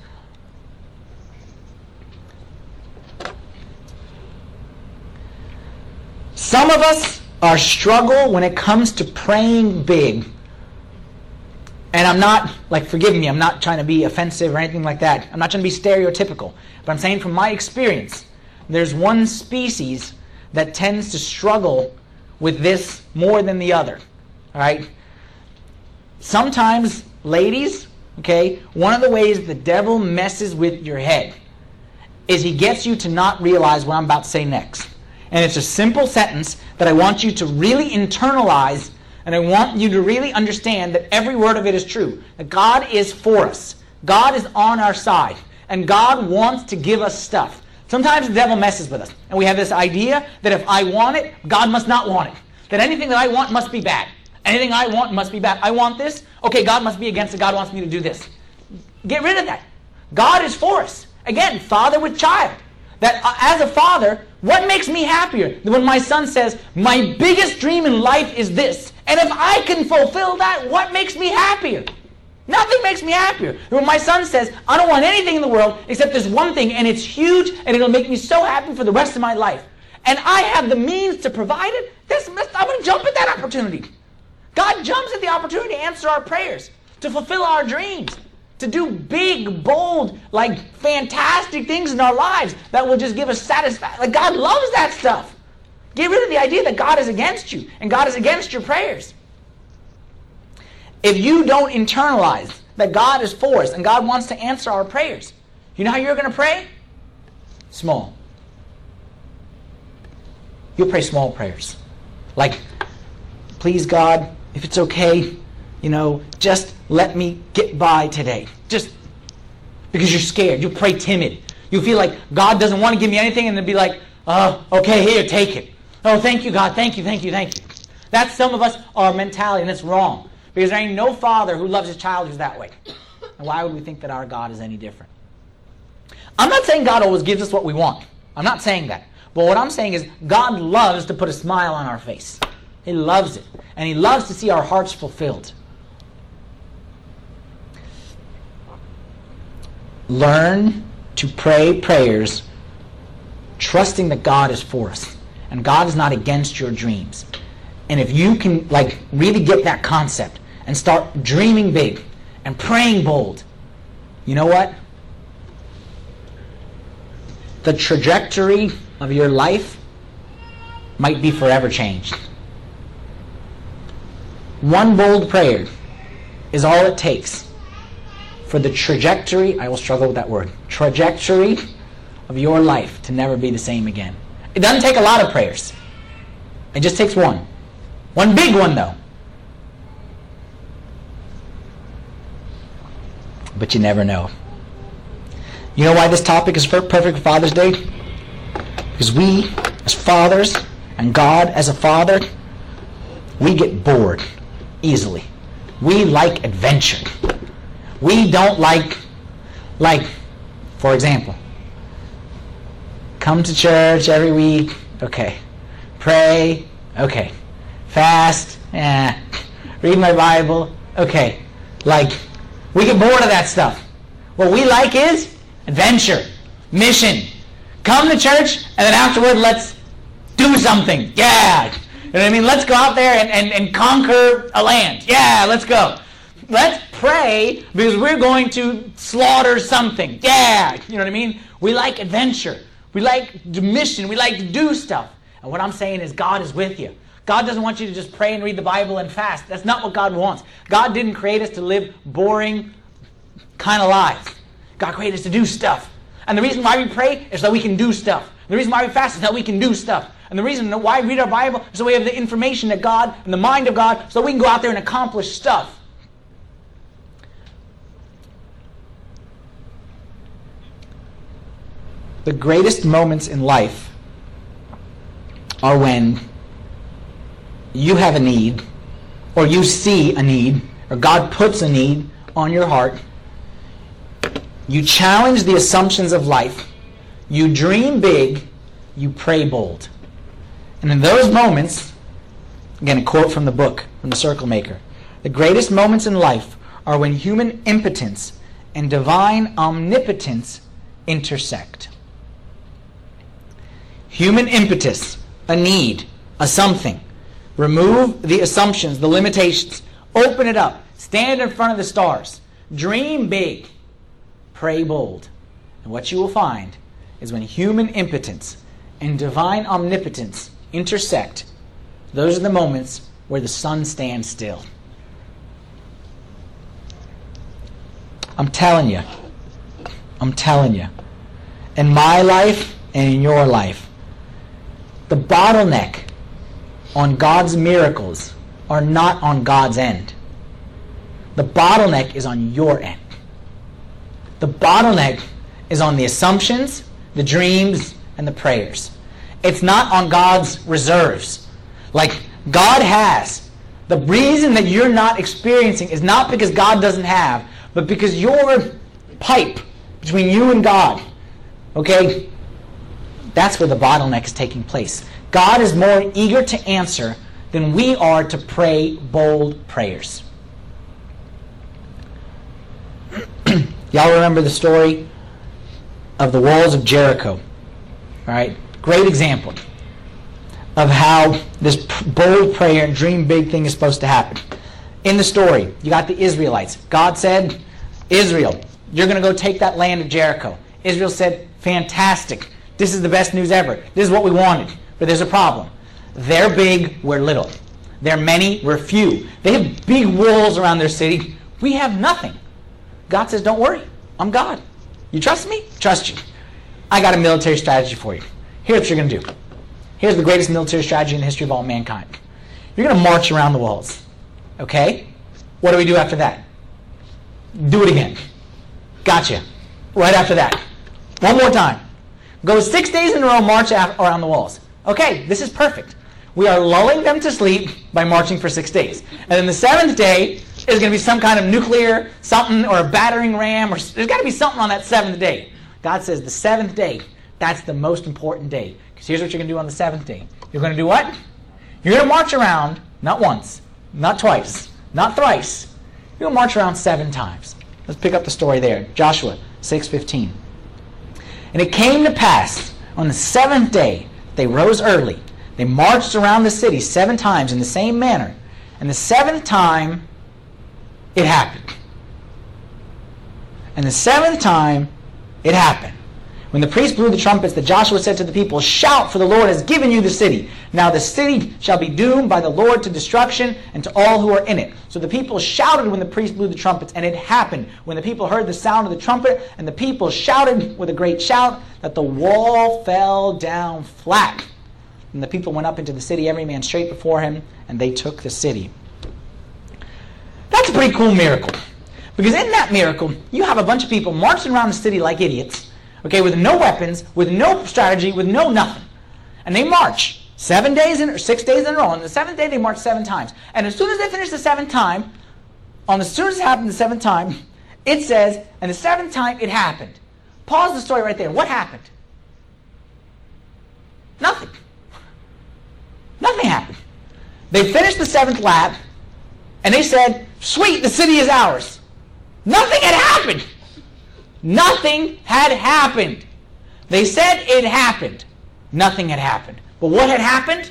Some of us are struggle when it comes to praying big. And I'm not, like, forgive me, I'm not trying to be offensive or anything like that. I'm not trying to be stereotypical. But I'm saying from my experience, there's one species that tends to struggle with this more than the other. All right? Sometimes, ladies, okay, one of the ways the devil messes with your head is he gets you to not realize what I'm about to say next. And it's a simple sentence that I want you to really internalize and I want you to really understand that every word of it is true. That God is for us. God is on our side. And God wants to give us stuff. Sometimes the devil messes with us. And we have this idea that if I want it, God must not want it. That anything that I want must be bad. Anything I want must be bad. I want this. Okay, God must be against it. God wants me to do this. Get rid of that. God is for us. Again, father with child. That uh, as a father, what makes me happier than when my son says, My biggest dream in life is this. And if I can fulfill that, what makes me happier? Nothing makes me happier. When my son says, I don't want anything in the world except this one thing, and it's huge, and it'll make me so happy for the rest of my life. And I have the means to provide it, this, I'm going to jump at that opportunity. God jumps at the opportunity to answer our prayers, to fulfill our dreams to do big, bold, like fantastic things in our lives that will just give us satisfaction. Like God loves that stuff. Get rid of the idea that God is against you and God is against your prayers. If you don't internalize that God is for us and God wants to answer our prayers, you know how you're going to pray? Small. You'll pray small prayers. Like, please God, if it's okay, you know, just let me get by today. Just because you're scared. You pray timid. You feel like God doesn't want to give me anything and then be like, oh, okay, here, take it. Oh, thank you, God. Thank you, thank you, thank you. That's some of us, our mentality, and it's wrong. Because there ain't no father who loves his child who's that way. And why would we think that our God is any different? I'm not saying God always gives us what we want. I'm not saying that. But what I'm saying is God loves to put a smile on our face. He loves it. And He loves to see our hearts fulfilled. Learn to pray prayers trusting that God is for us and God is not against your dreams. And if you can like really get that concept and start dreaming big and praying bold, you know what? The trajectory of your life might be forever changed. One bold prayer is all it takes for the trajectory, I will struggle with that word, trajectory of your life to never be the same again. It doesn't take a lot of prayers. It just takes one. One big one, though. But you never know. You know why this topic is perfect for Father's Day? Because we, as fathers, and God as a father, we get bored easily. We like adventure. We don't like, like, for example, come to church every week, okay. Pray, okay. Fast, eh. Read my Bible, okay. Like, we get bored of that stuff. What we like is adventure, mission. Come to church, and then afterward, let's do something. Yeah. You know what I mean? Let's go out there and, and, and conquer a land. Yeah, let's go. Let's pray because we're going to slaughter something. Yeah. You know what I mean? We like adventure. We like mission. We like to do stuff. And what I'm saying is God is with you. God doesn't want you to just pray and read the Bible and fast. That's not what God wants. God didn't create us to live boring kind of lives. God created us to do stuff. And the reason why we pray is that we can do stuff. The reason why we fast is that we can do stuff. And the reason why we read our Bible is so we have the information that God and the mind of God so we can go out there and accomplish stuff. The greatest moments in life are when you have a need, or you see a need, or God puts a need on your heart. You challenge the assumptions of life. You dream big. You pray bold. And in those moments, again, a quote from the book, from the Circle Maker the greatest moments in life are when human impotence and divine omnipotence intersect. Human impetus, a need, a something. Remove the assumptions, the limitations. Open it up. Stand in front of the stars. Dream big. Pray bold. And what you will find is when human impotence and divine omnipotence intersect, those are the moments where the sun stands still. I'm telling you. I'm telling you. In my life and in your life, the bottleneck on God's miracles are not on God's end. The bottleneck is on your end. The bottleneck is on the assumptions, the dreams, and the prayers. It's not on God's reserves. Like, God has. The reason that you're not experiencing is not because God doesn't have, but because your pipe between you and God, okay, that's where the bottleneck is taking place. God is more eager to answer than we are to pray bold prayers. [clears throat] Y'all remember the story of the walls of Jericho? Right? Great example of how this bold prayer and dream big thing is supposed to happen. In the story, you got the Israelites. God said, Israel, you're going to go take that land of Jericho. Israel said, fantastic. This is the best news ever. This is what we wanted. But there's a problem. They're big, we're little. They're many, we're few. They have big walls around their city. We have nothing. God says, don't worry. I'm God. You trust me? Trust you. I got a military strategy for you. Here's what you're going to do. Here's the greatest military strategy in the history of all mankind. You're going to march around the walls. Okay? What do we do after that? Do it again. Gotcha. Right after that. One more time. Go six days in a row, march around the walls. Okay, this is perfect. We are lulling them to sleep by marching for six days. And then the seventh day, is going to be some kind of nuclear something or a battering ram, or there's got to be something on that seventh day. God says the seventh day, that's the most important day. Because here's what you're going to do on the seventh day. You're going to do what? You're going to march around, not once, not twice, not thrice. You're going to march around seven times. Let's pick up the story there. Joshua 6:15. And it came to pass on the seventh day they rose early. They marched around the city seven times in the same manner. And the seventh time it happened. And the seventh time it happened. When the priest blew the trumpets, that Joshua said to the people, Shout, for the Lord has given you the city. Now the city shall be doomed by the Lord to destruction and to all who are in it. So the people shouted when the priest blew the trumpets, and it happened when the people heard the sound of the trumpet, and the people shouted with a great shout, that the wall fell down flat. And the people went up into the city, every man straight before him, and they took the city. That's a pretty cool miracle. Because in that miracle, you have a bunch of people marching around the city like idiots, okay, with no weapons, with no strategy, with no nothing. And they march seven days in or six days in a row. On the seventh day, they march seven times. And as soon as they finish the seventh time, on as soon as it happened the seventh time, it says, and the seventh time it happened. Pause the story right there. What happened? Nothing. Nothing happened. They finished the seventh lap, and they said, Sweet, the city is ours. Nothing had happened. Nothing had happened. They said it happened. Nothing had happened. But what had happened?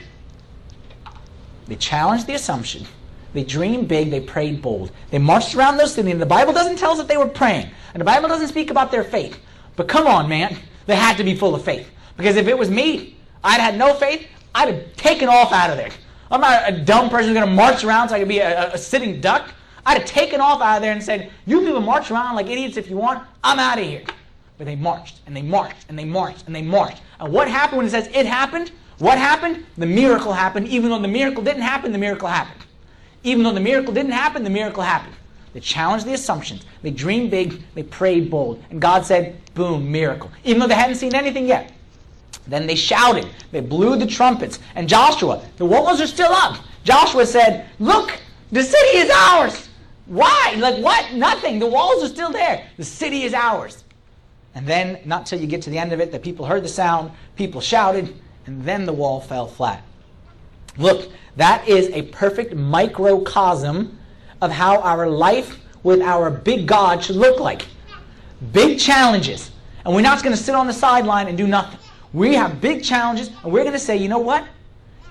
They challenged the assumption. They dreamed big. They prayed bold. They marched around those city. And the Bible doesn't tell us that they were praying. And the Bible doesn't speak about their faith. But come on, man. They had to be full of faith. Because if it was me, I'd had no faith. I'd have taken off out of there. I'm not a dumb person who's going to march around so I could be a, a, sitting duck. I'd have taken off out of there and said, You people march around like idiots if you want. I'm out of here. But they marched and they marched and they marched and they marched. And what happened when it says it happened? What happened? The miracle happened. Even though the miracle didn't happen, the miracle happened. Even though the miracle didn't happen, the miracle happened. They challenged the assumptions. They dreamed big. They prayed bold. And God said, boom, miracle. Even though they hadn't seen anything yet. Then they shouted. They blew the trumpets. And Joshua, the walls are still up. Joshua said, Look, the city is ours. Why? Like what? Nothing. The walls are still there. The city is ours. And then, not till you get to the end of it, the people heard the sound, people shouted, and then the wall fell flat. Look, that is a perfect microcosm of how our life with our big God should look like. Big challenges. And we're not going to sit on the sideline and do nothing. We have big challenges, and we're going to say, you know what?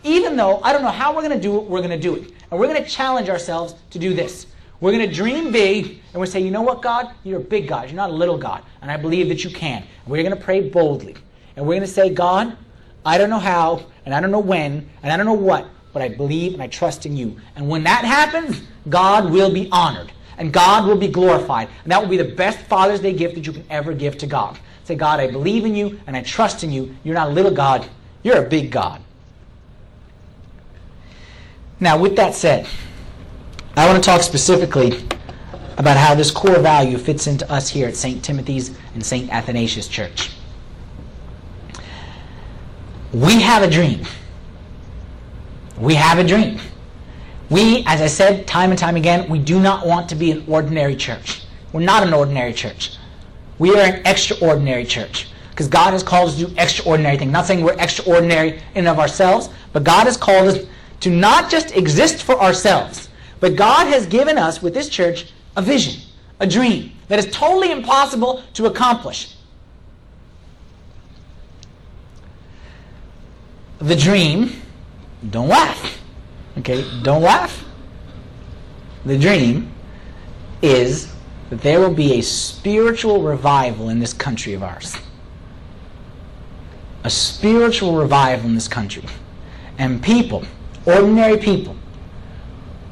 Even though I don't know how we're going to do it, we're going to do it. And we're going to challenge ourselves to do this. We're going to dream big, and we say, you know what, God? You're a big God. You're not a little God. And I believe that you can. And we're going to pray boldly. And we're going to say, God, I don't know how, and I don't know when, and I don't know what, but I believe and I trust in you. And when that happens, God will be honored, and God will be glorified. And that will be the best Father's Day gift that you can ever give to God. Say, God, I believe in you and I trust in you. You're not a little God, you're a big God. Now, with that said, I want to talk specifically about how this core value fits into us here at St. Timothy's and St. Athanasius Church. We have a dream. We have a dream. We, as I said time and time again, we do not want to be an ordinary church. We're not an ordinary church. We are an extraordinary church because God has called us to do extraordinary things. Not saying we're extraordinary in and of ourselves, but God has called us to not just exist for ourselves, but God has given us with this church a vision, a dream that is totally impossible to accomplish. The dream, don't laugh. Okay, don't laugh. The dream is that there will be a spiritual revival in this country of ours. A spiritual revival in this country. And people, ordinary people,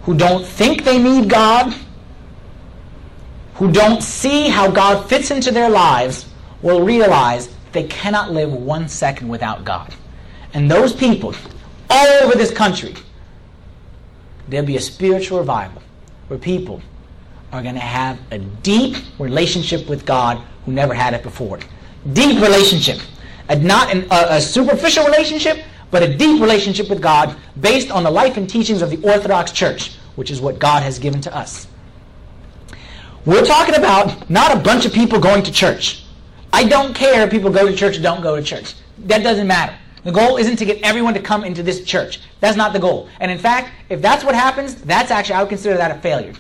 who don't think they need God, who don't see how God fits into their lives, will realize they cannot live one second without God. And those people, all over this country, there'll be a spiritual revival where people are going to have a deep relationship with God who never had it before. Deep relationship. And not an, a, a superficial relationship, but a deep relationship with God based on the life and teachings of the Orthodox Church, which is what God has given to us. We're talking about not a bunch of people going to church. I don't care if people go to church or don't go to church. That doesn't matter. The goal isn't to get everyone to come into this church. That's not the goal. And in fact, if that's what happens, that's actually, I would consider that a failure.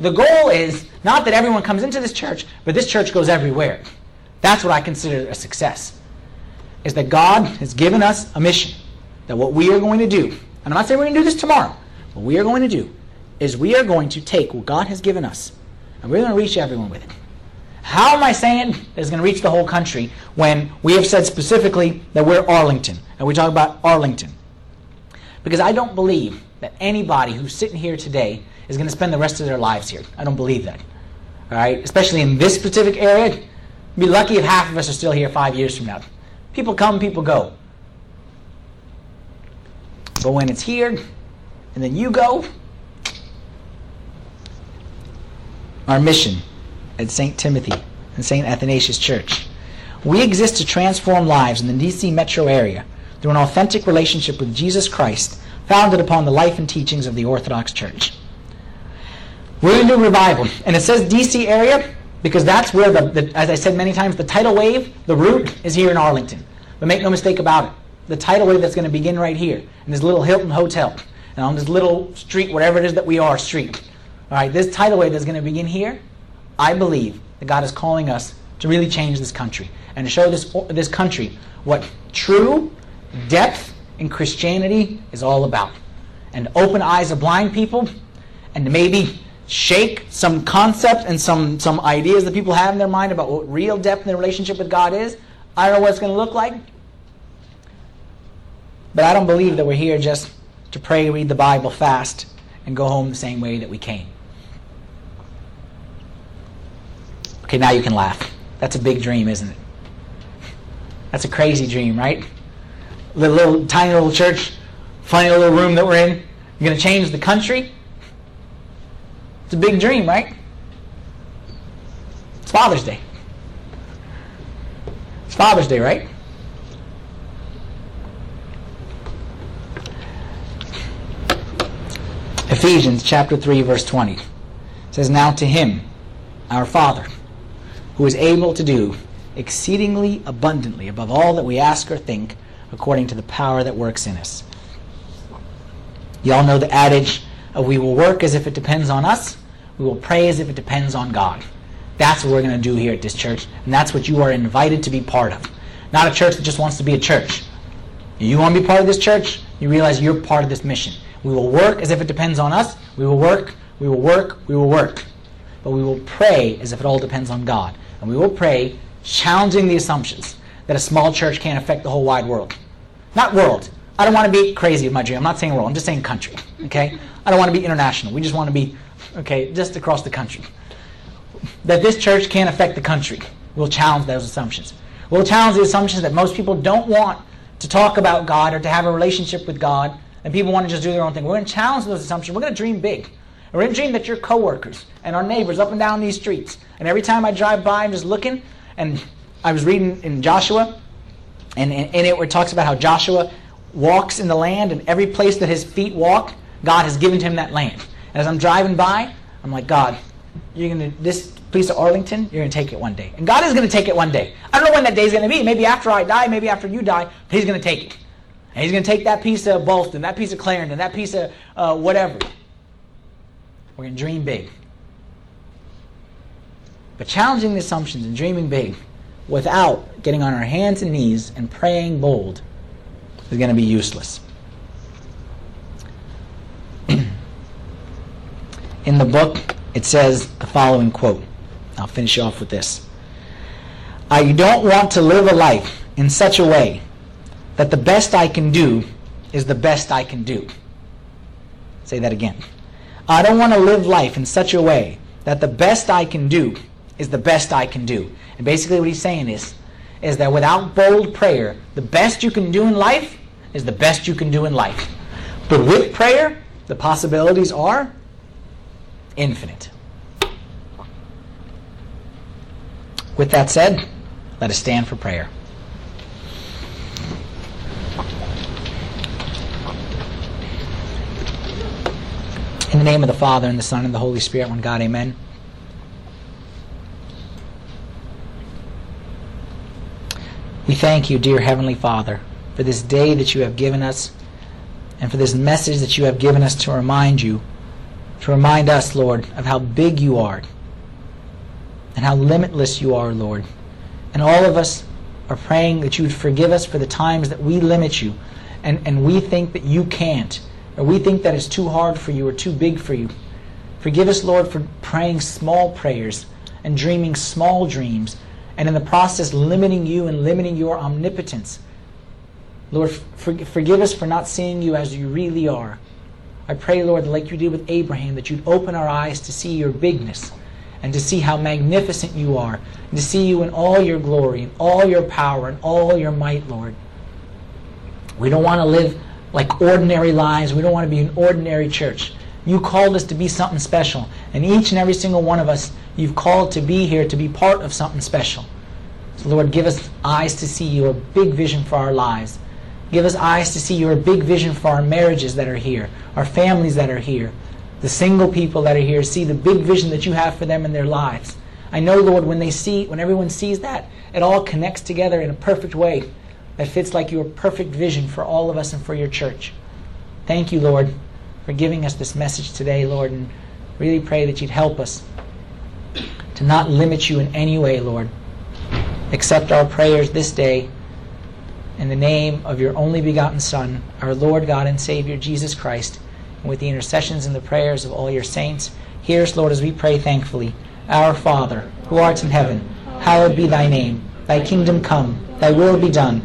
The goal is not that everyone comes into this church, but this church goes everywhere. That's what I consider a success. Is that God has given us a mission. That what we are going to do, and I'm not saying we're going to do this tomorrow, what we are going to do is we are going to take what God has given us and we're going to reach everyone with it. How am I saying it's going to reach the whole country when we have said specifically that we're Arlington and we talk about Arlington? Because I don't believe that anybody who's sitting here today is going to spend the rest of their lives here. I don't believe that. All right? Especially in this specific area. Be lucky if half of us are still here five years from now. People come, people go. But when it's here, and then you go, our mission at St. Timothy and St. Athanasius Church. We exist to transform lives in the DC metro area through an authentic relationship with Jesus Christ founded upon the life and teachings of the Orthodox Church. We're to do revival. And it says DC area because that's where, the, the, as I said many times, the tidal wave, the root, is here in Arlington. But make no mistake about it. The tidal wave that's going to begin right here in this little Hilton Hotel and on this little street, whatever it is that we are, street. All right, this tidal wave that's going to begin here, I believe that God is calling us to really change this country and to show this, this country what true depth in Christianity is all about. And open eyes of blind people and maybe shake some concepts and some, some ideas that people have in their mind about what real depth in their relationship with God is. I don't know what it's going to look like. But I don't believe that we're here just to pray, read the Bible fast, and go home the same way that we came. Okay, now you can laugh. That's a big dream, isn't it? That's a crazy dream, right? The little tiny little church, funny little room that we're in. You're going to change the country. It's a big dream, right? It's Father's Day. It's Father's Day, right? Ephesians chapter 3 verse 20 says now to him our father who is able to do exceedingly abundantly above all that we ask or think, according to the power that works in us. You all know the adage of we will work as if it depends on us, we will pray as if it depends on God. That's what we're going to do here at this church, and that's what you are invited to be part of. Not a church that just wants to be a church. You want to be part of this church, you realize you're part of this mission. We will work as if it depends on us. We will work, we will work, we will work. But we will pray as if it all depends on God. And we will pray challenging the assumptions that a small church can't affect the whole wide world. Not world. I don't want to be crazy with my dream. I'm not saying world. I'm just saying country. Okay? I don't want to be international. We just want to be, okay, just across the country. That this church can't affect the country. We'll challenge those assumptions. We'll challenge the assumptions that most people don't want to talk about God or to have a relationship with God, and people want to just do their own thing. We're going to challenge those assumptions. We're going to dream big. We're going to dream that your coworkers and our neighbors up and down these streets and every time I drive by, I'm just looking, and I was reading in Joshua, and in it where it talks about how Joshua walks in the land, and every place that his feet walk, God has given to him that land. And as I'm driving by, I'm like, God, you're gonna this piece of Arlington, you're gonna take it one day, and God is gonna take it one day. I don't know when that day is gonna be. Maybe after I die, maybe after you die, but He's gonna take it. And He's gonna take that piece of Ballston, that piece of Clarendon, that piece of uh, whatever. We're gonna dream big. But challenging the assumptions and dreaming big without getting on our hands and knees and praying bold is going to be useless. [clears throat] In the book, it says the following quote. I'll finish off with this. I don't want to live a life in such a way that the best I can do is the best I can do. Say that again. I don't want to live life in such a way that the best I can do is the best I can do. And basically what he's saying is, is that without bold prayer, the best you can do in life is the best you can do in life. But with prayer, the possibilities are infinite. With that said, let us stand for prayer. In the name of the Father, and the Son, and the Holy Spirit, one God, amen. We thank you, dear Heavenly Father, for this day that you have given us and for this message that you have given us to remind you, to remind us, Lord, of how big you are and how limitless you are, Lord. And all of us are praying that you would forgive us for the times that we limit you and, and we think that you can't or we think that it's too hard for you or too big for you. Forgive us, Lord, for praying small prayers and dreaming small dreams, and in the process limiting you and limiting your omnipotence. Lord, for, forgive us for not seeing you as you really are. I pray, Lord, like you did with Abraham, that you'd open our eyes to see your bigness and to see how magnificent you are, and to see you in all your glory, and all your power, and all your might, Lord. We don't want to live like ordinary lives. We don't want to be an ordinary church. You called us to be something special. And each and every single one of us, you've called to be here to be part of something special. So, Lord, give us eyes to see your big vision for our lives. Give us eyes to see your big vision for our marriages that are here, our families that are here, the single people that are here. See the big vision that you have for them in their lives. I know, Lord, when they see, when everyone sees that, it all connects together in a perfect way that fits like your perfect vision for all of us and for your church. Thank you, Lord, for giving us this message today, Lord, and really pray that you'd help us to not limit you in any way, Lord. Accept our prayers this day in the name of your only begotten Son, our Lord God and Savior, Jesus Christ, and with the intercessions and the prayers of all your saints. Hear us, Lord, as we pray thankfully. Our Father, who art in heaven, hallowed be thy name. Thy kingdom come, thy will be done,